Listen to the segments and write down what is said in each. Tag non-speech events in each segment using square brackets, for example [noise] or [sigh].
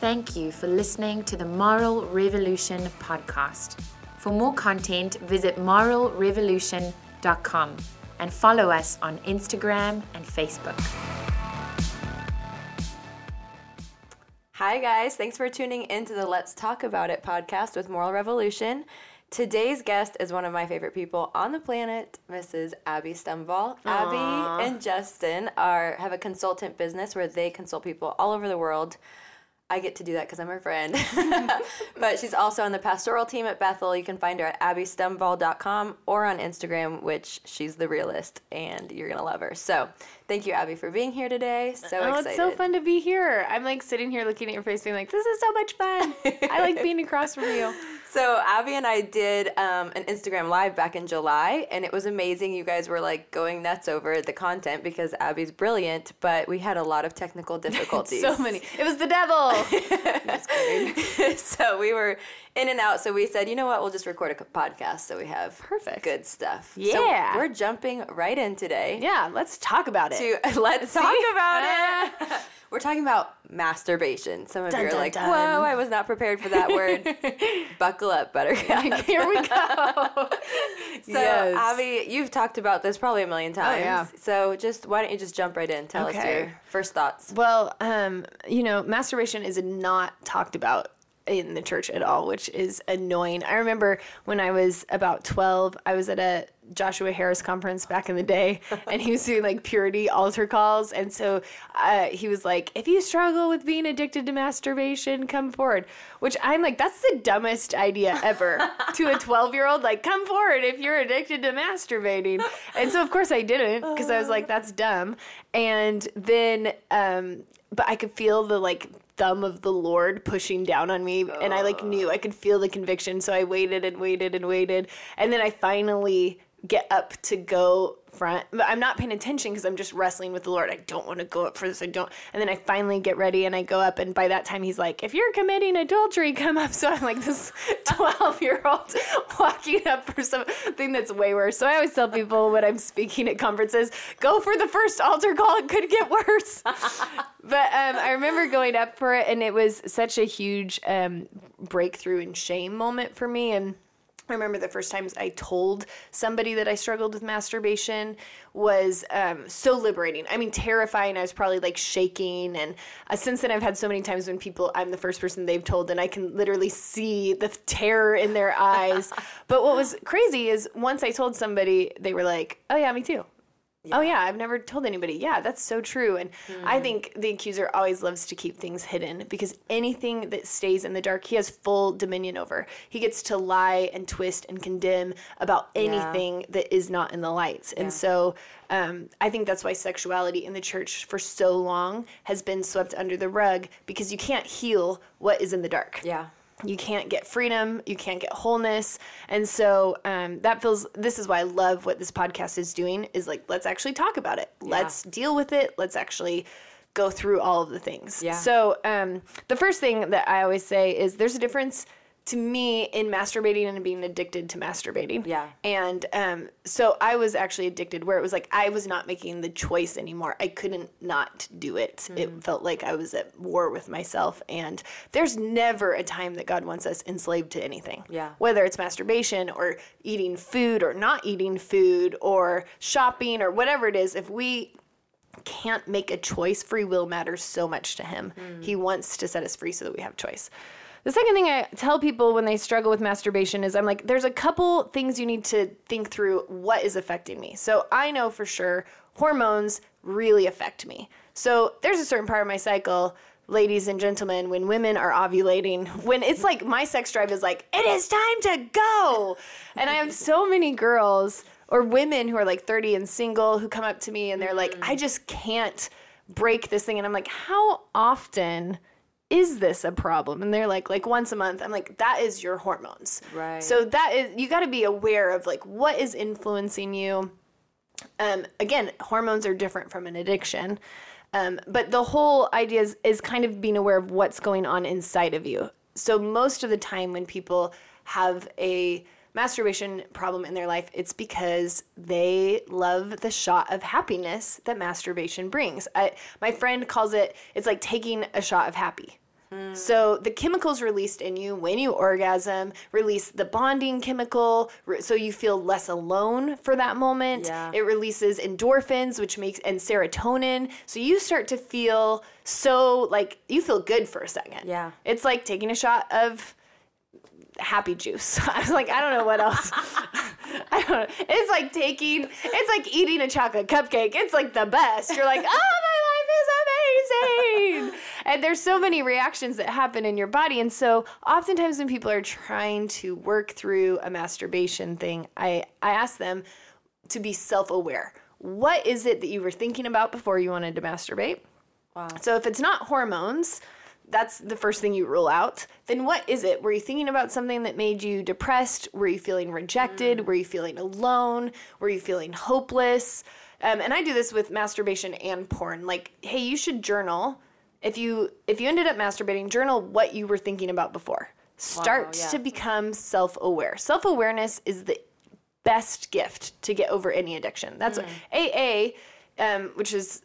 Thank you for listening to the Moral Revolution podcast. For more content, visit moralrevolution.com and follow us on Instagram and Facebook. Hi, guys. Thanks for tuning into the Let's Talk About It podcast with Moral Revolution. Today's guest is one of my favorite people on the planet, Mrs. Abi Stumvoll. Abi and Justin are have a consultant business where they consult people all over the world. I get to do that because I'm her friend. [laughs] but she's also on the pastoral team at Bethel. You can find her at abistumvoll.com or on Instagram, which she's the realist, and you're going to love her. So thank you, Abi, for being here today. So oh, excited. it's so fun to be here. I'm like sitting here looking at your face, being like, this is so much fun. I like being across from you. [laughs] So Abi and I did um, an Instagram live back in July, and it was amazing. You guys were like going nuts over the content because Abi's brilliant, but we had a lot of technical [laughs] difficulties. so many. It was the devil. [laughs] [laughs] so we were in and out. So we said, you know what? We'll just record a podcast so we have Perfect. good stuff. Yeah. So we're jumping right in today. yeah, let's talk about it. To let's talk See? about it. We're talking about masturbation. Some of Dun, you are dun, like, dun. "Whoa, I was not prepared for that word." [laughs] Buckle up, Buttercup. [laughs] Here we go. [laughs] So, Yes. Abi, you've talked about this probably a million times. Oh, yeah. So, just why don't you just jump right in? Tell us your first thoughts. Well, um, you know, masturbation is not talked about in the church at all, which is annoying. I remember when I was about 12, I was at a Joshua Harris conference back in the day, and he was doing like purity altar calls. And so uh, he was like, if you struggle with being addicted to masturbation, come forward. Which I'm like, that's the dumbest idea ever [laughs] to a 12 year old. Like, come forward if you're addicted to masturbating. And so, of course, I didn't because I was like, that's dumb. And then, um, but I could feel the like thumb of the Lord pushing down on me, and I like knew I could feel the conviction. So I waited and waited and waited, and then I finally get up to go front. But I'm not paying attention because I'm just wrestling with the Lord. I don't want to go up for this. I don't. And then I finally get ready and I go up, and by that time he's like, "If you're committing adultery, come up." [laughs] So I'm like this 12 year old [laughs] walking up for something that's way worse. So I always tell people when I'm speaking at conferences, go for the first altar call. It could get worse. [laughs] but um, I remember going up for it, and it was such a huge um, breakthrough and shame moment for me. And I remember the first times I told somebody that I struggled with masturbation was um, so liberating. I mean, terrifying. I was probably like shaking. And uh, since then, I've had so many times when people, I'm the first person they've told, and I can literally see the terror in their eyes. [laughs] but what was crazy is once I told somebody, they were like, oh, yeah, me too. Oh yeah, I've never told anybody. Yeah, that's so true. And I think the accuser always loves to keep things hidden because anything that stays in the dark, he has full dominion over. He gets to lie and twist and condemn about anything that is not in the lights. And so um, I think that's why sexuality in the church for so long has been swept under the rug because you can't heal what is in the dark Yeah. You can't get freedom you can't get wholeness and so um, that feels this is why i love what this podcast is doing is like let's actually talk about it. Let's deal with it. Let's actually go through all of the things. Yeah. so um, the first thing that i always say is there's a difference to me in masturbating and being addicted to masturbating Yeah. and um, so I was actually addicted where it was like I was not making the choice anymore. I couldn't not do it. Hmm. It felt like I was at war with myself. And there's never a time that God wants us enslaved to anything. Yeah. Whether it's masturbation or eating food or not eating food or shopping or whatever it is, if we can't make a choice, free will matters so much to him. He wants to set us free so that we have choice. The second thing I tell people when they struggle with masturbation is I'm like, there's a couple things you need to think through what is affecting me. So I know for sure hormones really affect me. So there's a certain part of my cycle, ladies and gentlemen, when women are ovulating, [laughs] when it's like my sex drive is like, it is time to go. And I have so many girls or women who are like 30 and single who come up to me and they're like, mm-hmm. I just can't break this thing. And I'm like, how often is this a problem? And they're like, like once a month. I'm like, that is your hormones. Right. So that is, you got to be aware of like what is influencing you. Um, again, hormones are different from an addiction. Um, but the whole idea is, is kind of being aware of what's going on inside of you. So most of the time when people have a masturbation problem in their life, it's because they love the shot of happiness that masturbation brings. I, my friend calls it, it's like taking a shot of happy. Mm-hmm. So the chemicals released in you when you orgasm release the bonding chemical, so you feel less alone for that moment. Yeah. It releases endorphins, which makes and serotonin. So you start to feel so like you feel good for a second. Yeah. It's like taking a shot of happy juice. [laughs] I was like, I don't know what else. [laughs] I don't know. It's like taking, it's like eating a chocolate cupcake. It's like the best. You're like, oh, my life is amazing. And there's so many reactions that happen in your body. And so oftentimes when people are trying to work through a masturbation thing, I, I ask them to be self aware. What is it that you were thinking about before you wanted to masturbate? Wow. So if it's not hormones, that's the first thing you rule out. Then what is it? Were you thinking about something that made you depressed? Were you feeling rejected? Were you feeling alone? Were you feeling hopeless? Um, and I do this with masturbation and porn. Like, hey, you should journal. If you if you ended up masturbating, journal what you were thinking about before. Start yeah. to become self-aware. Self-awareness is the best gift to get over any addiction. That's hmm. what AA, um, which is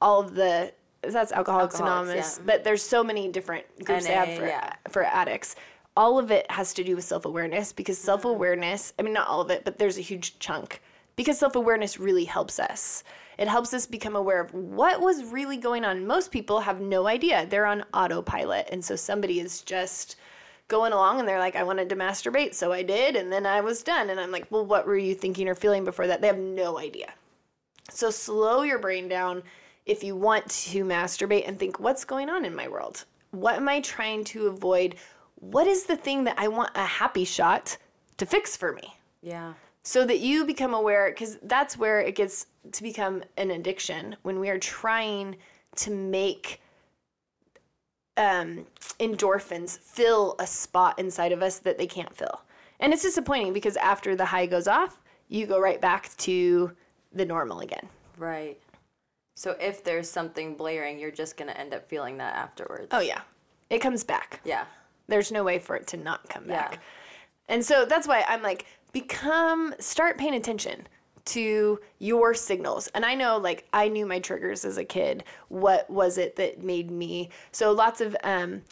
all of the that's Alcoholics, Alcoholics, Anonymous, yeah. but there's so many different groups they have for yeah. for addicts. All of it has to do with self awareness because mm-hmm. self awareness. I mean, not all of it, but there's a huge chunk because self awareness really helps us. It helps us become aware of what was really going on. Most people have no idea; they're on autopilot, and so somebody is just going along and they're like, I wanted to masturbate, so I did, and then I was done. And I'm like, well, what were you thinking or feeling before that? They have no idea. So slow your brain down if you want to masturbate and think, what's going on in my world? What am I trying to avoid? What is the thing that I want a happy shot to fix for me? Yeah. So that you become aware, because that's where it gets to become an addiction when we are trying to make um, endorphins fill a spot inside of us that they can't fill. And it's disappointing because after the high goes off, you go right back to the normal again. Right. So if there's something blaring, you're just gonna end up feeling that afterwards. Oh, yeah. It comes back. Yeah. There's no way for it to not come back. Yeah. And so that's why I'm like, become, start paying attention to your signals. And I know, like, I knew my triggers as a kid. What was it that made me? So lots of um,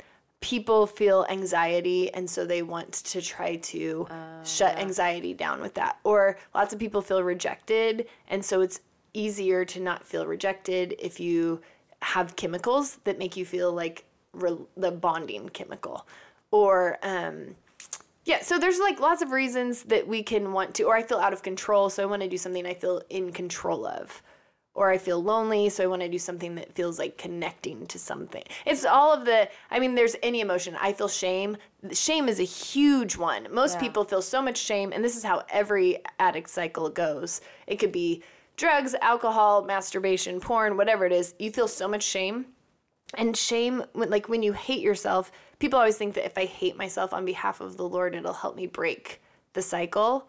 people feel anxiety, and so they want to try to shut anxiety down with that. Or lots of people feel rejected, and so it's easier to not feel rejected if you have chemicals that make you feel like re- the bonding chemical. Or, um, yeah, so there's like lots of reasons that we can want to, or I feel out of control, so I want to do something I feel in control of. Or I feel lonely, so I want to do something that feels like connecting to something. It's all of the, I mean, there's any emotion. I feel shame. Shame is a huge one. Most Yeah. people feel so much shame, and this is how every addict cycle goes. It could be drugs, alcohol, masturbation, porn, whatever it is. You feel so much shame and shame when like when you hate yourself people always think that if i hate myself on behalf of the lord it'll help me break the cycle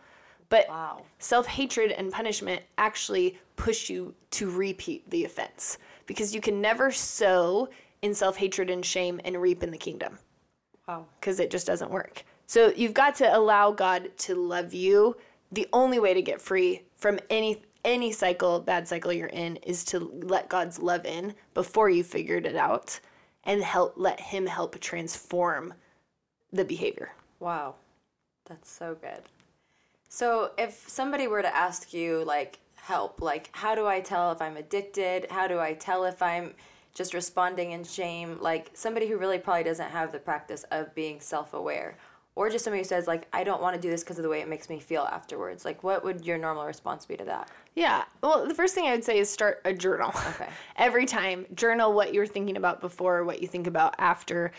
but Wow. self-hatred and punishment actually push you to repeat the offense because you can never sow in self-hatred and shame and reap in the kingdom Wow. because it just doesn't work. So you've got to allow God to love you. The only way to get free from any any cycle, bad cycle you're in, is to let God's love in before you figured it out, and help let Him help transform the behavior. Wow. That's so good. So if somebody were to ask you like help, like how do I tell if I'm addicted? How do I tell if I'm just responding in shame? Like somebody who really probably doesn't have the practice of being self-aware. Or just somebody who says like I don't want to do this because of the way it makes me feel afterwards. Like what would your normal response be to that? Yeah. Well, the first thing I would say is start a journal. Okay. [laughs] Every time, journal what you were thinking about before, what you think about after.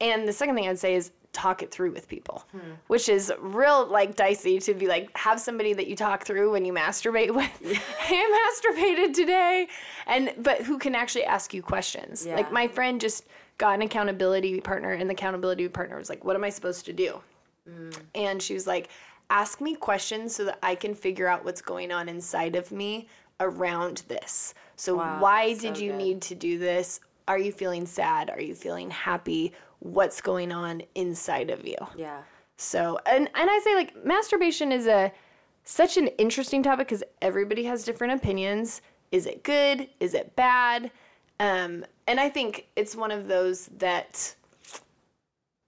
And the second thing I'd say is talk it through with people, hmm. which is real like dicey to be like have somebody that you talk through when you masturbate with. [laughs] [laughs] hey, I masturbated today, and but who can actually ask you questions. Yeah. Like my friend just got an accountability partner, and the accountability partner was like, "What am I supposed to do?" Mm. And she was like, ask me questions so that I can figure out what's going on inside of me around this. So, Wow, why did so you good. need to do this? Are you feeling sad? Are you feeling happy? What's going on inside of you? Yeah. So, and, and I say like masturbation is a such an interesting topic because everybody has different opinions. Is it good? Is it bad? Um, and I think it's one of those that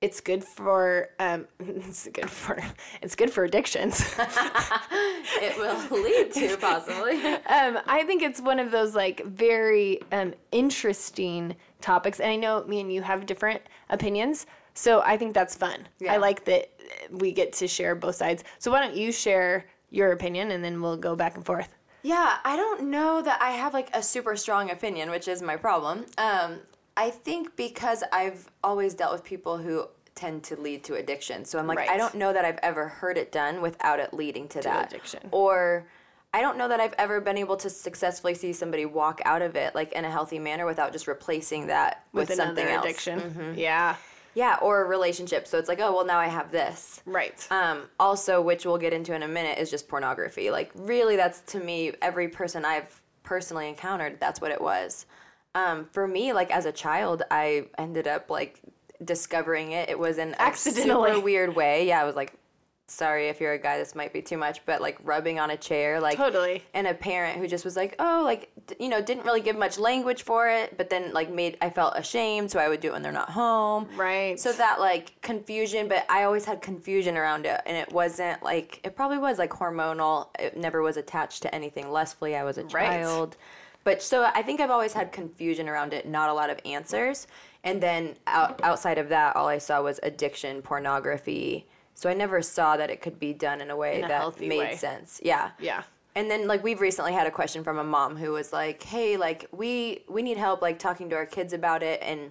it's good for um, [laughs] it's good for it's good for addictions. [laughs] it will lead to possibly. [laughs] um, I think it's one of those like very um, interesting topics, and I know me and you have different opinions, so I think that's fun. Yeah. I like that we get to share both sides. So why don't you share your opinion, and then we'll go back and forth. Yeah, I don't know that I have like a super strong opinion, which is my problem. Um, I think because I've always dealt with people who tend to lead to addiction. So I'm like, I don't know that I've ever heard it done without it leading to, that addiction. Or I don't know that I've ever been able to successfully see somebody walk out of it like in a healthy manner without just replacing that with, With something else. addiction. Yeah. Yeah, or a relationship. So it's like, oh well, now I have this. Right. Um, also, which we'll get into in a minute, is just pornography. Like, really, that's to me, every person I've personally encountered, that's what it was. Um, for me, like as a child, I ended up like discovering it. It was in a Accidentally. super weird way. Yeah, I was like, sorry if you're a guy, this might be too much, but like rubbing on a chair, like Totally. and a parent who just was like, oh, like d- you know, didn't really give much language for it, but then like made I felt ashamed, so I would do it when they're not home. Right. So that like confusion, but I always had confusion around it, and it wasn't like it probably was like hormonal. It never was attached to anything lustfully. I was a Right. child, but so I think I've always had confusion around it, not a lot of answers. And then out, outside of that, all I saw was addiction, pornography. So I never saw that it could be done in a way In a that made way. sense. Yeah. yeah. And then like we've recently had a question from a mom who was like, "Hey, like we we need help like talking to our kids about it." And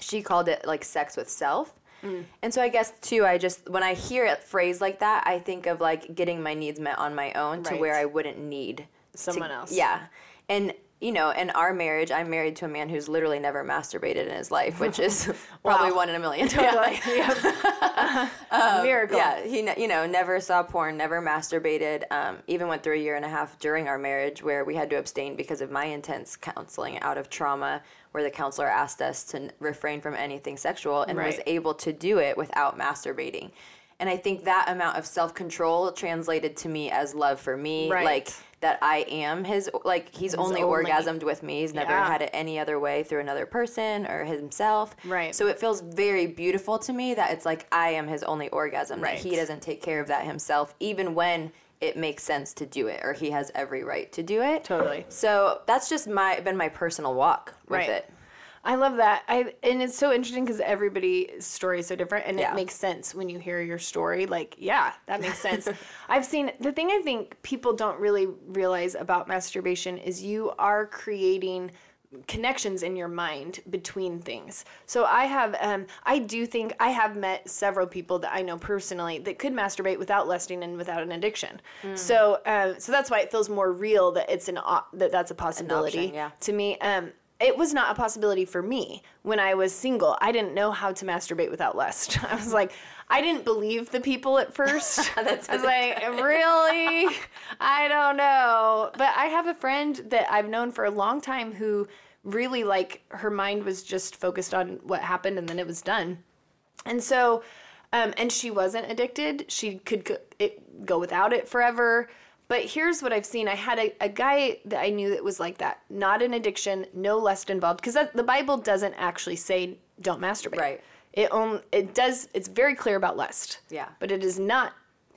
she called it like sex with self. Mm. And so I guess too I just when I hear it phrase like that, I think of like getting my needs met on my own to where I wouldn't need to- Someone else. Yeah. And you know, in our marriage, I'm married to a man who's literally never masturbated in his life, which is [laughs] probably one in a million. [laughs] Totally. Yeah. [laughs] Miracle. Yeah, he you know never saw porn, never masturbated. Um, even went through a year and a half during our marriage where we had to abstain because of my intense counseling out of trauma, where the counselor asked us to refrain from anything sexual and was able to do it without masturbating. And I think that amount of self control translated to me as love for me, Right. like that I am his, like he's only, only. orgasmed with me. He's never Yeah. had it any other way through another person or himself. Right. So it feels very beautiful to me that it's like I am his only orgasm. Right. That he doesn't take care of that himself, even when it makes sense to do it, or he has every right to do it. Totally. So that's just my been my personal walk with Right. it. I love that. I and it's so interesting because everybody's story is so different, and Yeah. it makes sense when you hear your story. Like, yeah, that makes sense. [laughs] I've seen the thing I think people don't really realize about masturbation is you are creating connections in your mind between things. So I have, um, I do think I have met several people that I know personally that could masturbate without lusting and without an addiction. So, uh, so that's why it feels more real that it's an op- that that's a possibility yeah. to me. Um, it was not a possibility for me when I was single. I didn't know how to masturbate without lust. [laughs] I was like, I didn't believe the people at first. [laughs] That's I was like, really? I don't know. But I have a friend that I've known for a long time who really like her mind was just focused on what happened and then it was done. And so, um, and she wasn't addicted. She could go, it, go without it forever. But here's what I've seen. I had a, a guy that I knew that was like that. Not an addiction, no lust involved. Because the Bible doesn't actually say don't masturbate. Right. It on, it does. It's very clear about lust. Yeah. But it is not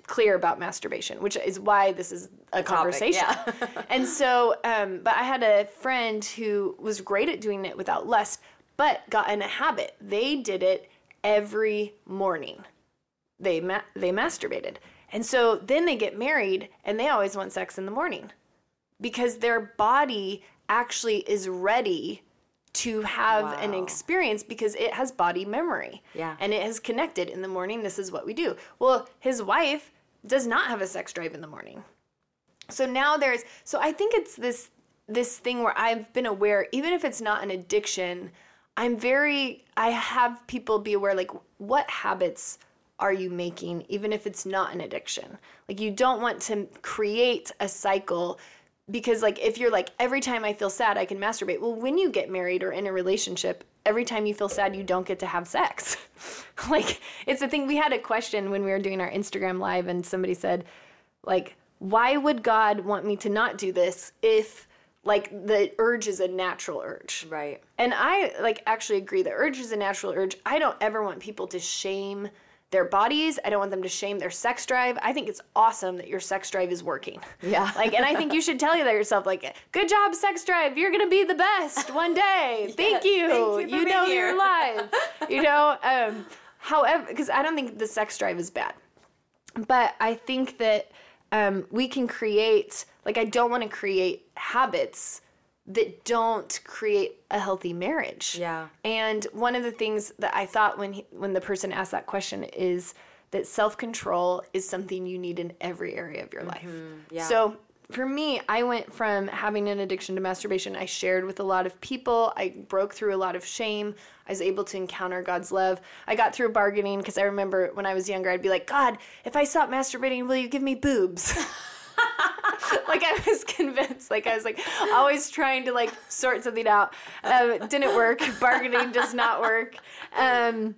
clear about masturbation, which is why this is a conversation. yeah. [laughs] and so, um, but I had a friend who was great at doing it without lust, but got in a habit. They did it every morning. They ma- they masturbated, and so then they get married, and they always want sex in the morning because their body actually is ready to have an experience because it has body memory. Yeah. And it has connected in the morning. This is what we do. Well, his wife does not have a sex drive in the morning. So now there's so I think it's this this thing where I've been aware even if it's not an addiction, I'm very I have people be aware like what habits are you making even if it's not an addiction? Like you don't want to create a cycle because like if you're like every time I feel sad I can masturbate. Well, when you get married or in a relationship, every time you feel sad you don't get to have sex. [laughs] like it's a thing we had a question when we were doing our Instagram live and somebody said like why would God want me to not do this if like the urge is a natural urge. Right. And I like actually agree the urge is a natural urge. I don't ever want people to shame their bodies. I don't want them to shame their sex drive. I think it's awesome that your sex drive is working. [laughs] Yeah. Like and I think you should tell you that yourself like good job sex drive. You're going to be the best one day. [laughs] Thank you. thank you for know being you're alive. you [laughs] know um however because I don't think the sex drive is bad. But I think that um, we can create, like, I don't want to create habits that don't create a healthy marriage. Yeah. And one of the things that I thought when he, when the person asked that question is that self control is something you need in every area of your mm-hmm. life. yeah. So for me, I went from having an addiction to masturbation. I shared with a lot of people. I broke through a lot of shame. I was able to encounter God's love. I got through bargaining because I remember when I was younger, I'd be like, God, if I stop masturbating, will you give me boobs? [laughs] [laughs] like I was convinced. Like I was like always trying to like sort something out. Um, didn't work. [laughs] Bargaining does not work. Um,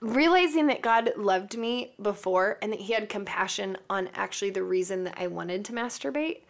realizing that God loved me before and that He had compassion on actually the reason that I wanted to masturbate.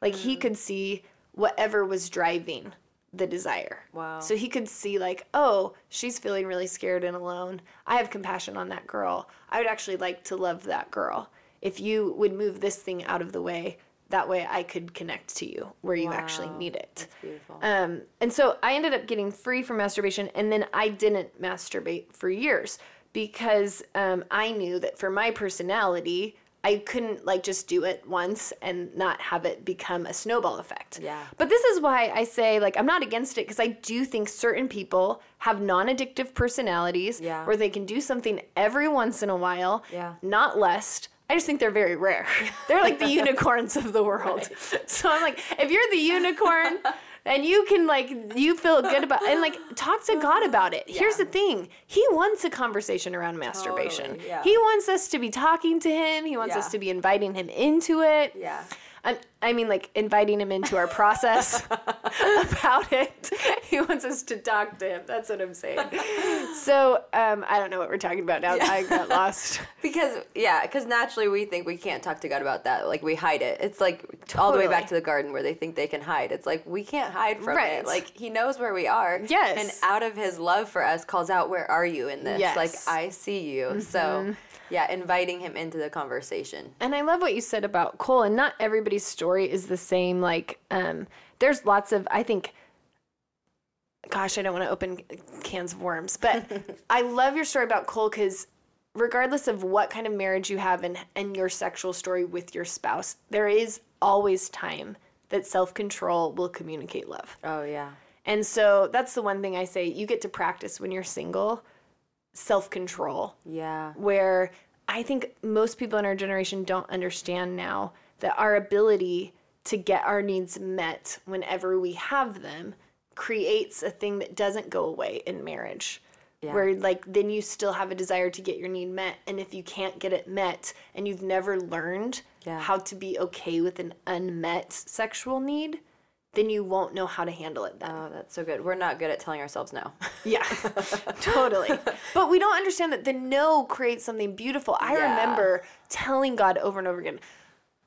Like He could see whatever was driving the desire. Wow. So He could see, like, oh, she's feeling really scared and alone. I have compassion on that girl. I would actually like to love that girl. If you would move this thing out of the way, that way I could connect to you where you actually need it. That's beautiful. Um, and so I ended up getting free from masturbation, and then I didn't masturbate for years because um, I knew that for my personality, I couldn't like just do it once and not have it become a snowball effect. Yeah. But this is why I say like I'm not against it because I do think certain people have non-addictive personalities Yeah. where they can do something every once in a while, Yeah. not lust. I just think they're very rare. [laughs] They're like the [laughs] unicorns of the world. [laughs] So I'm like, if you're the unicorn and you can like you feel good about and like talk to God about it. Here's the thing. He wants a conversation around masturbation. Totally, yeah. He wants us to be talking to him. He wants Yeah. us to be inviting him into it. yeah. I, I mean, like inviting him into our process [laughs] about it. He wants us to talk to him. That's what I'm saying. So um, I don't know what we're talking about now. I got [laughs] lost. Because yeah, because naturally we think we can't talk to God about that. Like we hide it. It's like all the way back to the garden where they think they can hide. It's like we can't hide from Right. it. Like He knows where we are. Yes. And out of His love for us, calls out, "Where are you in this? Yes. Mm-hmm. Like I see you." So yeah, inviting Him into the conversation. And I love what you said about Cole. And not everybody's story is the same. Like, um, there's lots of, I think, gosh, I don't want to open cans of worms, but [laughs] I love your story about Cole because regardless of what kind of marriage you have and, and your sexual story with your spouse, there is always time that self control will communicate love. Oh yeah. And so that's the one thing I say you get to practice when you're single self control Yeah. where I think most people in our generation don't understand now that our ability to get our needs met whenever we have them creates a thing that doesn't go away in marriage. Yeah. Where like then you still have a desire to get your need met and if you can't get it met and you've never learned Yeah. how to be okay with an unmet sexual need, then you won't know how to handle it then. Oh, that's so good. We're not good at telling ourselves no. Yeah, [laughs] totally. But we don't understand that the no creates something beautiful. I Yeah. remember telling God over and over again,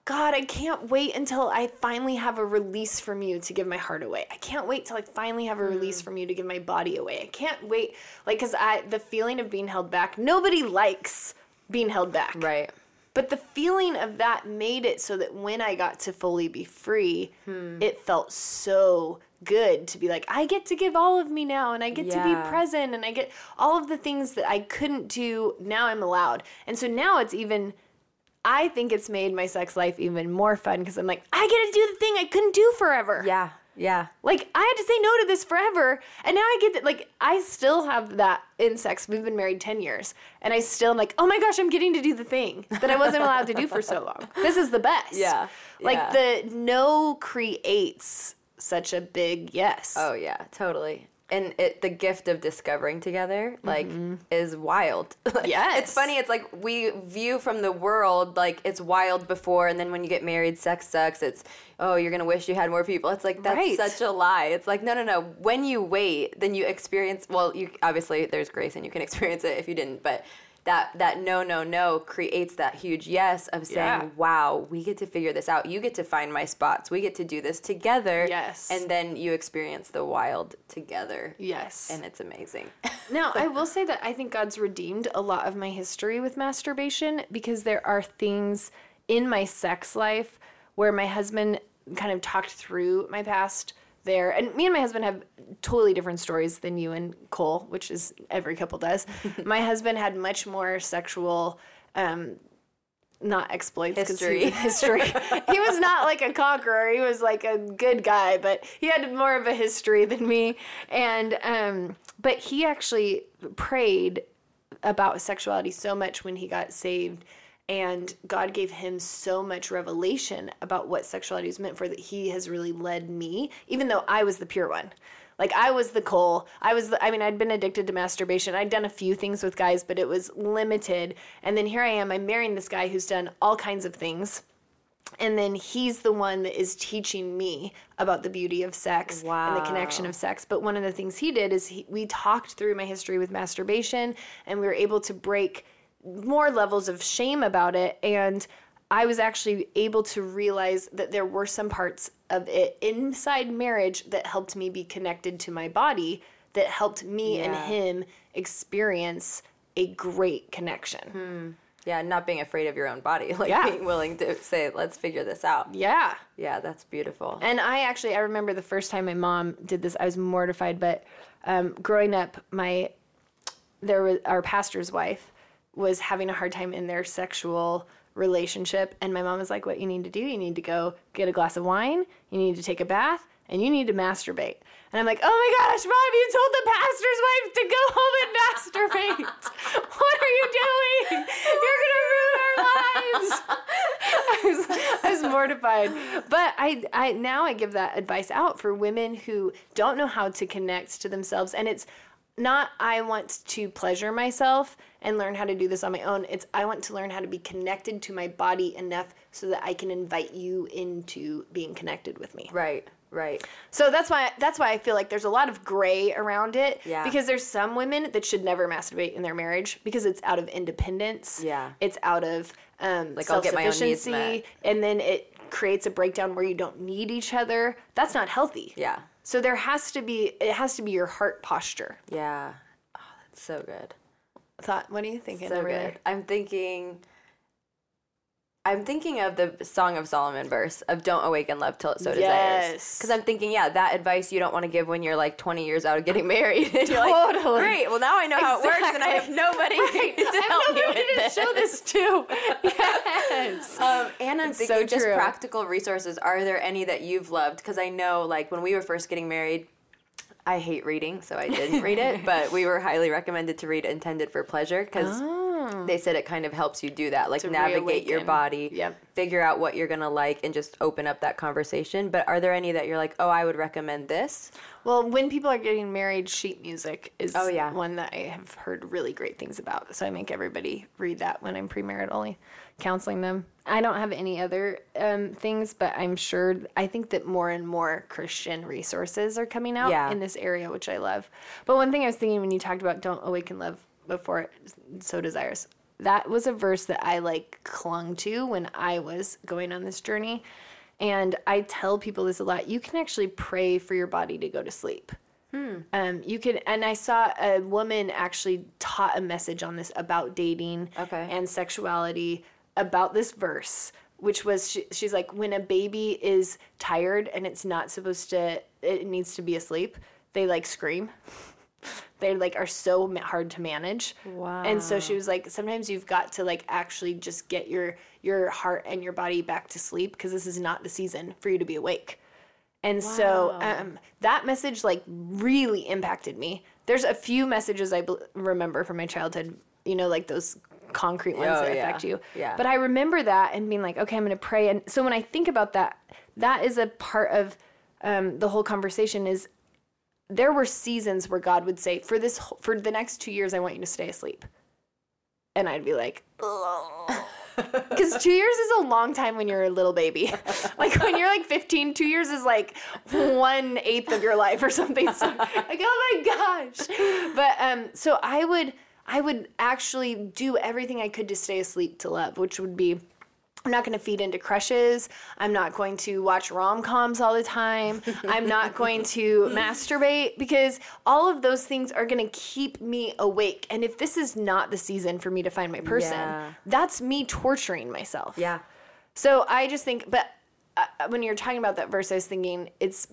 God, I can't wait until I finally have a release from you to give my heart away. I can't wait till I finally have a Mm. release from you to give my body away. I can't wait, like, cause I the feeling of being held back. Nobody likes being held back, right. but the feeling of that made it so that when I got to fully be free, it felt so good to be like, I get to give all of me now and I get to be present and I get all of the things that I couldn't do. Now I'm allowed. And so now it's even, I think it's made my sex life even more fun because I'm like, I get to do the thing I couldn't do forever. Yeah. Yeah. Like I had to say no to this forever, and now I get that. Like I still have that in sex. We've been married ten years, and I still am like, oh my gosh, I'm getting to do the thing that I wasn't allowed to do for so long. This is the best. Yeah, Like yeah. the no creates such a big yes. Oh yeah, totally. And it the gift of discovering together like mm-hmm. is wild. [laughs] Yes. It's funny, it's like we view from the world like it's wild before and then when you get married sex sucks. It's oh, you're going to wish you had more people. It's like that's Right. such a lie. It's like no, no, no. When you wait, then you experience well, you obviously there's grace and you can [laughs] experience it if you didn't, but that that no no no creates that huge yes of saying Yeah. wow we get to figure this out you get to find my spots we get to do this together Yes. and then you experience the wild together Yes. and it's amazing [laughs] Now, I will say that I think God's redeemed a lot of my history with masturbation because there are things in my sex life where my husband kind of talked through my past there. And me and my husband have totally different stories than you and Cole, which is every couple does. [laughs] my husband had much more sexual um not exploits History. he, [laughs] history he was not like a conqueror he was like a good guy but he had more of a history than me and um but he actually prayed about sexuality so much when he got saved and God gave him so much revelation about what sexuality was meant for that he has really led me even though I was the pure one like I was the Cole. I was the, I mean I'd been addicted to masturbation. I'd done a few things with guys, but it was limited. And then here I am, I'm marrying this guy who's done all kinds of things. And then he's the one that is teaching me about the beauty of sex and the connection of sex. But one of the things he did is he, we talked through my history with masturbation and we were able to break more levels of shame about it. And I was actually able to realize that there were some parts of it inside marriage that helped me be connected to my body, that helped me and him experience a great connection. yeah not being afraid of your own body [laughs] like Yeah. being willing to say let's figure this out Yeah. yeah that's beautiful And I actually, I remember the first time my mom did this, I was mortified. But um, growing up, my there was our pastor's wife was having a hard time in their sexual relationship, and my mom was like, "What you need to do? You need to go get a glass of wine. You need to take a bath." And you need to masturbate. And I'm like, oh my gosh, mom, you told the pastor's wife to go home and masturbate. [laughs] what are you doing? You're going to ruin our lives. [laughs] I was, I was mortified. But I, I now I give that advice out for women who don't know how to connect to themselves. And it's not I want to pleasure myself and learn how to do this on my own. It's I want to learn how to be connected to my body enough so that I can invite you into being connected with me. right right So that's why that's why I feel like there's a lot of gray around it. Yeah. Because there's some women that should never masturbate in their marriage because it's out of independence. Yeah. It's out of um, Like, I'll get my own needs self-sufficiency, met. and then it creates a breakdown where you don't need each other. That's not healthy. yeah So there has to be it has to be your heart posture. yeah oh, that's so good Thought. What are you thinking so good. I'm thinking. I'm thinking of the Song of Solomon verse of "Don't awaken love till it so desires." Yes. Because I'm thinking, yeah, that advice you don't want to give when you're like 20 years out of getting [laughs] married. And you're like, Totally. Great. Well, now I know how it works, and I have Exactly. nobody [laughs] [laughs] to help me with this. show this to. Yes. Um, and I'm so thinking just practical resources. Are there any that you've loved? Because I know, like, when we were first getting married, I hate reading, so I didn't read it. [laughs] But we were highly recommended to read "Intended for Pleasure" because oh. they said it kind of helps you do that, like To navigate your body, Yep. figure out what you're gonna like, and just open up that conversation. But are there any that you're like, oh, I would recommend this? Well, when people are getting married, sheet music is Oh, yeah. one that I have heard really great things about. So I make everybody read that when I'm premaritally counseling them. I don't have any other um, things, but I'm sure, I think that more and more Christian resources are coming out Yeah. in this area, which I love. But one thing I was thinking when you talked about don't awaken love before it so desires, that was a verse that I like clung to when I was going on this journey. And I tell people this a lot. You can actually pray for your body to go to sleep. Um, you can, and I saw a woman actually taught a message on this about dating Okay. and sexuality about this verse, which was she, she's like, when a baby is tired and it's not supposed to, it needs to be asleep, they like scream. [laughs] They like are so hard to manage. Wow. And so she was like, sometimes you've got to like actually just get your your heart and your body back to sleep because this is not the season for you to be awake. And so um, that message like really impacted me. There's a few messages I bel remember from my childhood, you know, like those concrete ones Oh, that yeah. affect you. Yeah. But I remember that and being like, okay, I'm going to pray. And so when I think about that, that is a part of um, the whole conversation is there were seasons where God would say, for this, for the next two years, I want you to stay asleep. And I'd be like, because two years is a long time when you're a little baby. [laughs] like when you're like 15, two years is like one eighth of your life or something. So [laughs] like, oh my gosh. But um, so I would, I would actually do everything I could to stay asleep to love, which would be I'm not going to feed into crushes. I'm not going to watch rom coms all the time. [laughs] I'm not going to masturbate because all of those things are going to keep me awake. And if this is not the season for me to find my person, Yeah. that's me torturing myself. Yeah. So I just think, but uh, when you're talking about that verse, I was thinking it's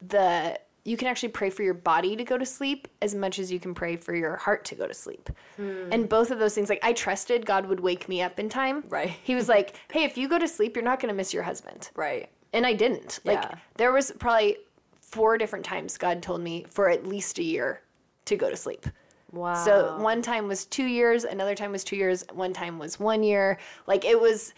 the you can actually pray for your body to go to sleep as much as you can pray for your heart to go to sleep. Hmm. And both of those things, like I trusted God would wake me up in time. Right. He was like, "Hey, if you go to sleep, you're not going to miss your husband." Right. And I didn't. Like Yeah. there was probably four different times God told me for at least a year to go to sleep. Wow. So one time was two years, another time was two years, one time was one year. Like it was,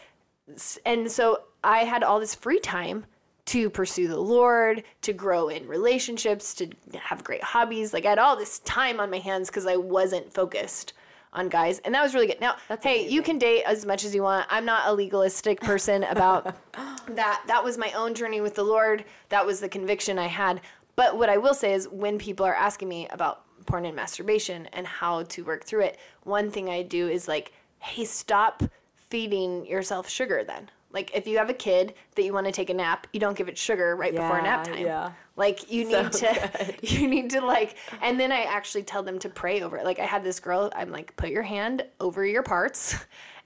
and so I had all this free time to pursue the Lord, to grow in relationships, to have great hobbies. Like I had all this time on my hands because I wasn't focused on guys, and that was really good. Now, hey, you can date as much as you want. I'm not a legalistic person about [laughs] that. That was my own journey with the Lord. That was the conviction I had. But what I will say is, when people are asking me about porn and masturbation and how to work through it, one thing I do is like, hey, stop feeding yourself sugar then. Like, if you have a kid that you want to take a nap, you don't give it sugar right before nap Yeah, time. yeah. Like you So need to [laughs] you need to like and then I actually tell them to pray over it. Like I had this girl, I'm like, put your hand over your parts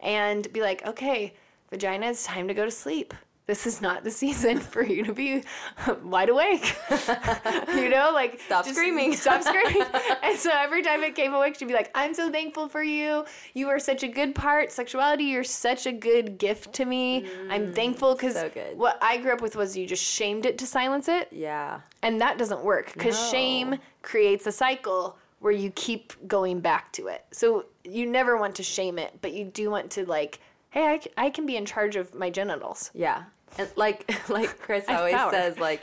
and be like, okay, vagina, it's time to go to sleep. This is not the [laughs] season for you to be [laughs] wide awake. [laughs] you know, like Stop screaming. Stop screaming. and so every time it came awake, she'd be like, I'm so thankful for you. You are such a good part. Sexuality, you're such a good gift to me. I'm thankful because Mm, so what I grew up with was you just shamed it to silence it. Yeah. And that doesn't work because No. shame creates a cycle where you keep going back to it. So you never want to shame it, but you do want to like, hey, I can be in charge of my genitals. Yeah. And like [laughs] like Chris always power. says, like,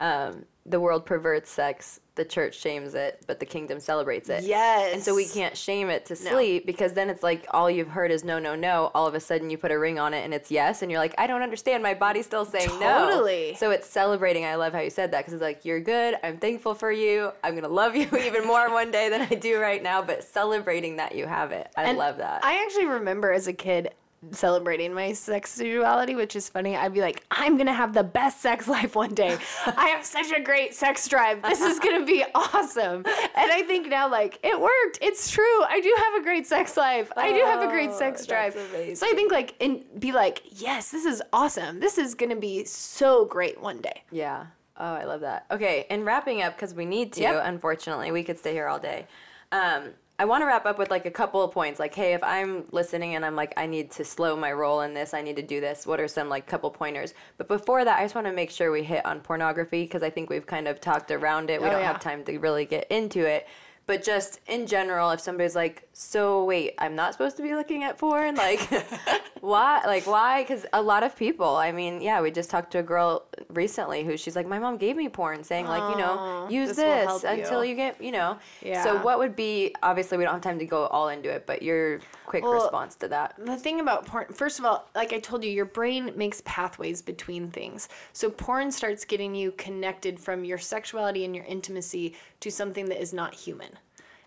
um, the world perverts sex, the church shames it, but the kingdom celebrates it. Yes. And so we can't shame it to sleep because then it's like all you've heard is no, no, no. All of a sudden you put a ring on it and it's yes, and you're like, I don't understand. My body's still saying no. Totally. So it's celebrating. I love how you said that because it's like you're good. I'm thankful for you. I'm gonna love you [laughs] even more one day than I do right now. But celebrating that you have it, I And love that. I actually remember as a kid celebrating my sexuality, which is funny. I'd be like, I'm gonna have the best sex [laughs] life one day. I have such a great sex drive. This is gonna be [laughs] awesome. And I think now, like, it worked. It's true. I do have a great sex life. I do have a great Oh, sex drive. So I think like and be like, yes, this is awesome. This is gonna be so great one day. Yeah. Oh, I love that. Okay, and wrapping up because we need to. Yep. Unfortunately, we could stay here all day. Um, I want to wrap up with like a couple of points. Like, hey, if I'm listening and I'm like, I need to slow my roll in this, I need to do this. What are some like couple pointers? But before that, I just want to make sure we hit on pornography because I think we've kind of talked around it. We Oh, don't yeah. have time to really get into it. But just in general, if somebody's like, so wait, I'm not supposed to be looking at porn? Like, [laughs] why? Like, why? Because a lot of people, I mean, yeah, we just talked to a girl recently who she's like, my mom gave me porn saying, like, you know, use this this, until you. you get, you know. Yeah. So, what would be, obviously, we don't have time to go all into it, but your quick Well, response to that? The thing about porn, first of all, like I told you, your brain makes pathways between things. So porn starts getting you connected from your sexuality and your intimacy to something that is not human.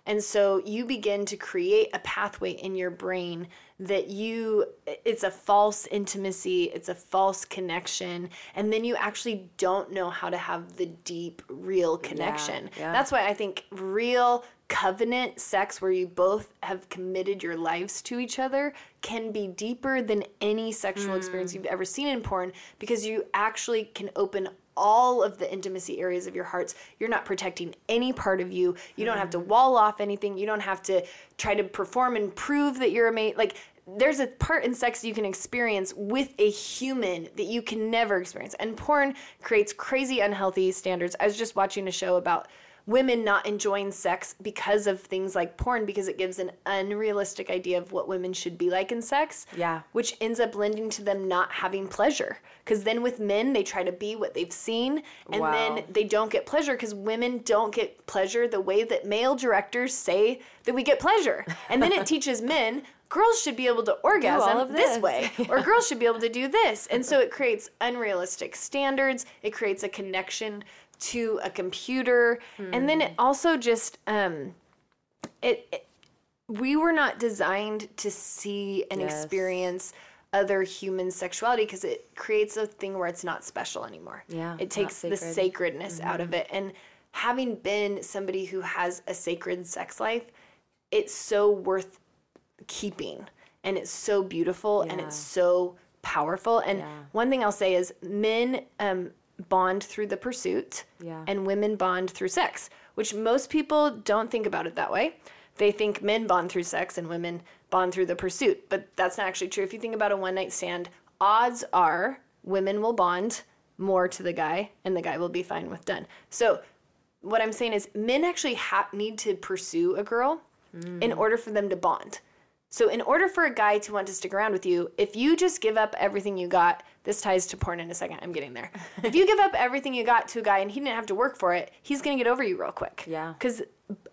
And so you begin to create a pathway in your brain that you, it's a false intimacy, it's a false connection. And then you actually don't know how to have the deep, real connection. yeah. That's why I think real covenant sex where you both have committed your lives to each other can be deeper than any sexual experience hmm. you've ever seen in porn because you actually can open all of the intimacy areas of your hearts. You're not protecting any part of you. You don't have to mm-hmm. wall off anything. You don't have to try to perform and prove that you're a mate. Like there's a part in sex you can experience with a human that you can never experience. And porn creates crazy unhealthy standards. I was just watching a show about women not enjoying sex because of things like porn because it gives an unrealistic idea of what women should be like in sex. Yeah. Which ends up lending to them not having pleasure. Because then with men, they try to be what they've seen and Wow. then they don't get pleasure because women don't get pleasure the way that male directors say that we get pleasure. And then it [laughs] teaches men. Girls should be able to orgasm of this this. way, or [laughs] girls should be able to do this. And so it creates unrealistic standards. It creates a connection to a computer, and then it also just um, it, it we were not designed to see and Yes. experience other human sexuality because it creates a thing where it's not special anymore. Yeah, It takes not the sacred. sacredness out of it. And having been somebody who has a sacred sex life, it's so worth keeping and it's so beautiful and it's so powerful. And Yeah. one thing I'll say is men um, bond through the pursuit Yeah. and women bond through sex, which most people don't think about it that way. They think men bond through sex and women bond through the pursuit, but that's not actually true. If you think about a one night stand, odds are women will bond more to the guy and the guy will be fine with done. So, what I'm saying is, men actually ha- need to pursue a girl in mm. order for them to bond. So, in order for a guy to want to stick around with you, if you just give up everything you got, this ties to porn in a second. I'm getting there. [laughs] if you give up everything you got to a guy and he didn't have to work for it, he's gonna get over you real quick. Yeah. Because,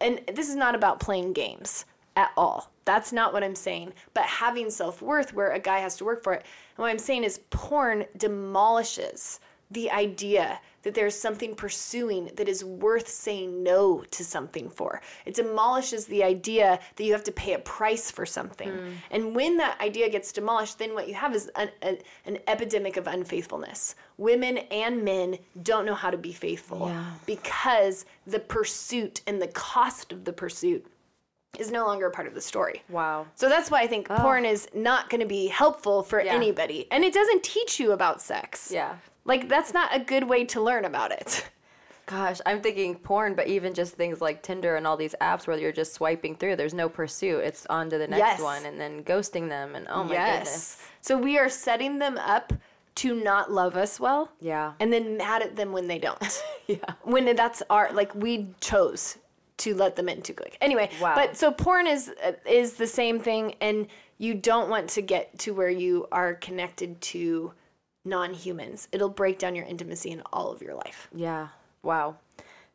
and this is not about playing games at all. That's not what I'm saying. But having self worth where a guy has to work for it. And what I'm saying is porn demolishes the idea that there's something pursuing that is worth saying no to something for. It demolishes the idea that you have to pay a price for something. Mm. And when that idea gets demolished, then what you have is an, an, an epidemic of unfaithfulness. Women and men don't know how to be faithful Yeah. because the pursuit and the cost of the pursuit is no longer a part of the story. Wow. So that's why I think porn is not going to be helpful for Yeah. anybody. And it doesn't teach you about sex. Yeah. Like that's not a good way to learn about it. [laughs] Gosh, I'm thinking porn, but even just things like Tinder and all these apps where you're just swiping through, there's no pursuit. It's on to the next Yes. one and then ghosting them and oh my goodness. So we are setting them up to not love us well. Yeah. And then mad at them when they don't. [laughs] Yeah. when that's our like we chose to let them in too quick. Anyway, Wow. but so porn is is the same thing and you don't want to get to where you are connected to non-humans. It'll break down your intimacy in all of your life. Yeah. Wow.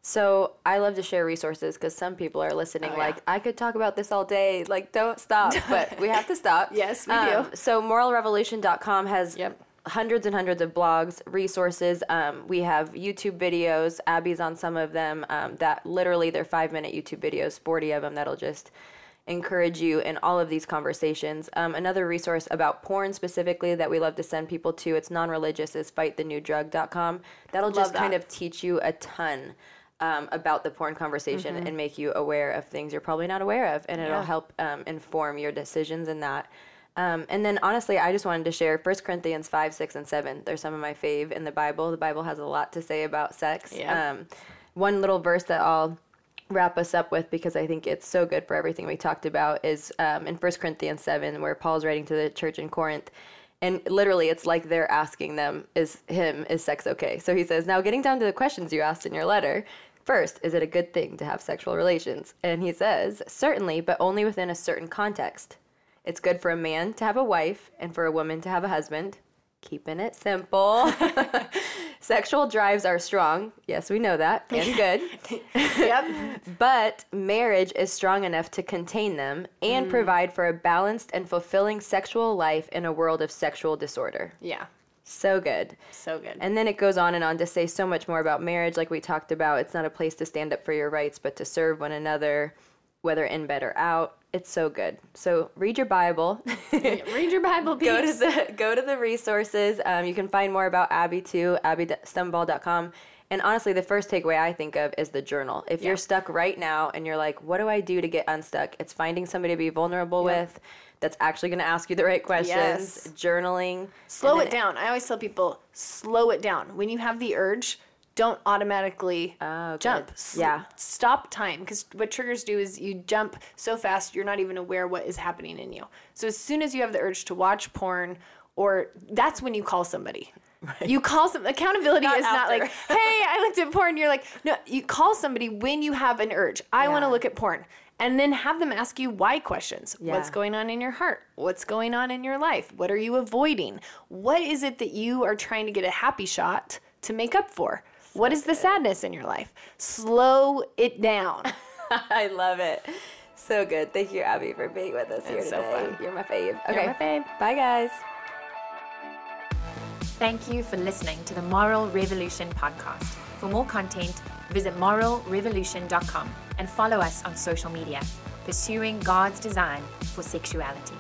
So I love to share resources because some people are listening. Oh, like yeah. I could talk about this all day. Like don't stop, [laughs] but we have to stop. Yes, we Um, do. So moralrevolution.com has Yep. hundreds and hundreds of blogs, resources. Um, we have YouTube videos. Abi's on some of them. Um, that literally they're five minute YouTube videos, forty of them. That'll just encourage you in all of these conversations. Um, another resource about porn specifically that we love to send people to, it's non-religious, is fightthenewdrug.com. That'll just that. kind of teach you a ton um, about the porn conversation and make you aware of things you're probably not aware of, and it'll Yeah. help um, inform your decisions in that. Um, and then honestly, I just wanted to share 1 Corinthians 5, 6, and 7. They're some of my fave in the Bible. The Bible has a lot to say about sex. Yeah. Um, one little verse that I'll wrap us up with because I think it's so good for everything we talked about is um, in 1 Corinthians 7 where Paul's writing to the church in Corinth and literally it's like they're asking them is him is sex okay? So he says now getting down to the questions you asked in your letter first is it a good thing to have sexual relations? And he says certainly but only within a certain context. It's good for a man to have a wife and for a woman to have a husband. Keeping it simple [laughs] [laughs] sexual drives are strong yes we know that and good [laughs] Yep. but marriage is strong enough to contain them and mm. provide for a balanced and fulfilling sexual life in a world of sexual disorder. yeah. So good. So good. And then it goes on and on to say so much more about marriage, like we talked about. It's not a place to stand up for your rights, but to serve one another, whether in bed or out. It's so good. So read your Bible. Read your Bible, [laughs] go to the go to the resources. Um, you can find more about Abi too, abistumvoll.com. And honestly, the first takeaway I think of is the journal. If Yeah. you're stuck right now and you're like, "What do I do to get unstuck?" It's finding somebody to be vulnerable with that's actually going to ask you the right questions. Yes. Journaling. Slow it down. I always tell people, slow it down. When you have the urge, don't automatically Oh, jump. Yeah. Stop time because what triggers do is you jump so fast you're not even aware what is happening in you. So as soon as you have the urge to watch porn, or that's when you call somebody. You call some accountability Not is not like, [laughs] hey, I looked at porn. You're like, no, you call somebody when you have an urge. I want to look at porn. And then have them ask you why questions. What's going on in your heart? What's going on in your life? What are you avoiding? What is it that you are trying to get a happy shot to make up for? What is the sadness in your life? Slow it down. [laughs] I love it. So good. Thank you, Abi, for being with us here It's so today. fun. You're my fave. You're Okay. my fave. Bye, guys. Thank you for listening to the Moral Revolution podcast. For more content, visit moralrevolution.com and follow us on social media. pursuing God's design for sexuality.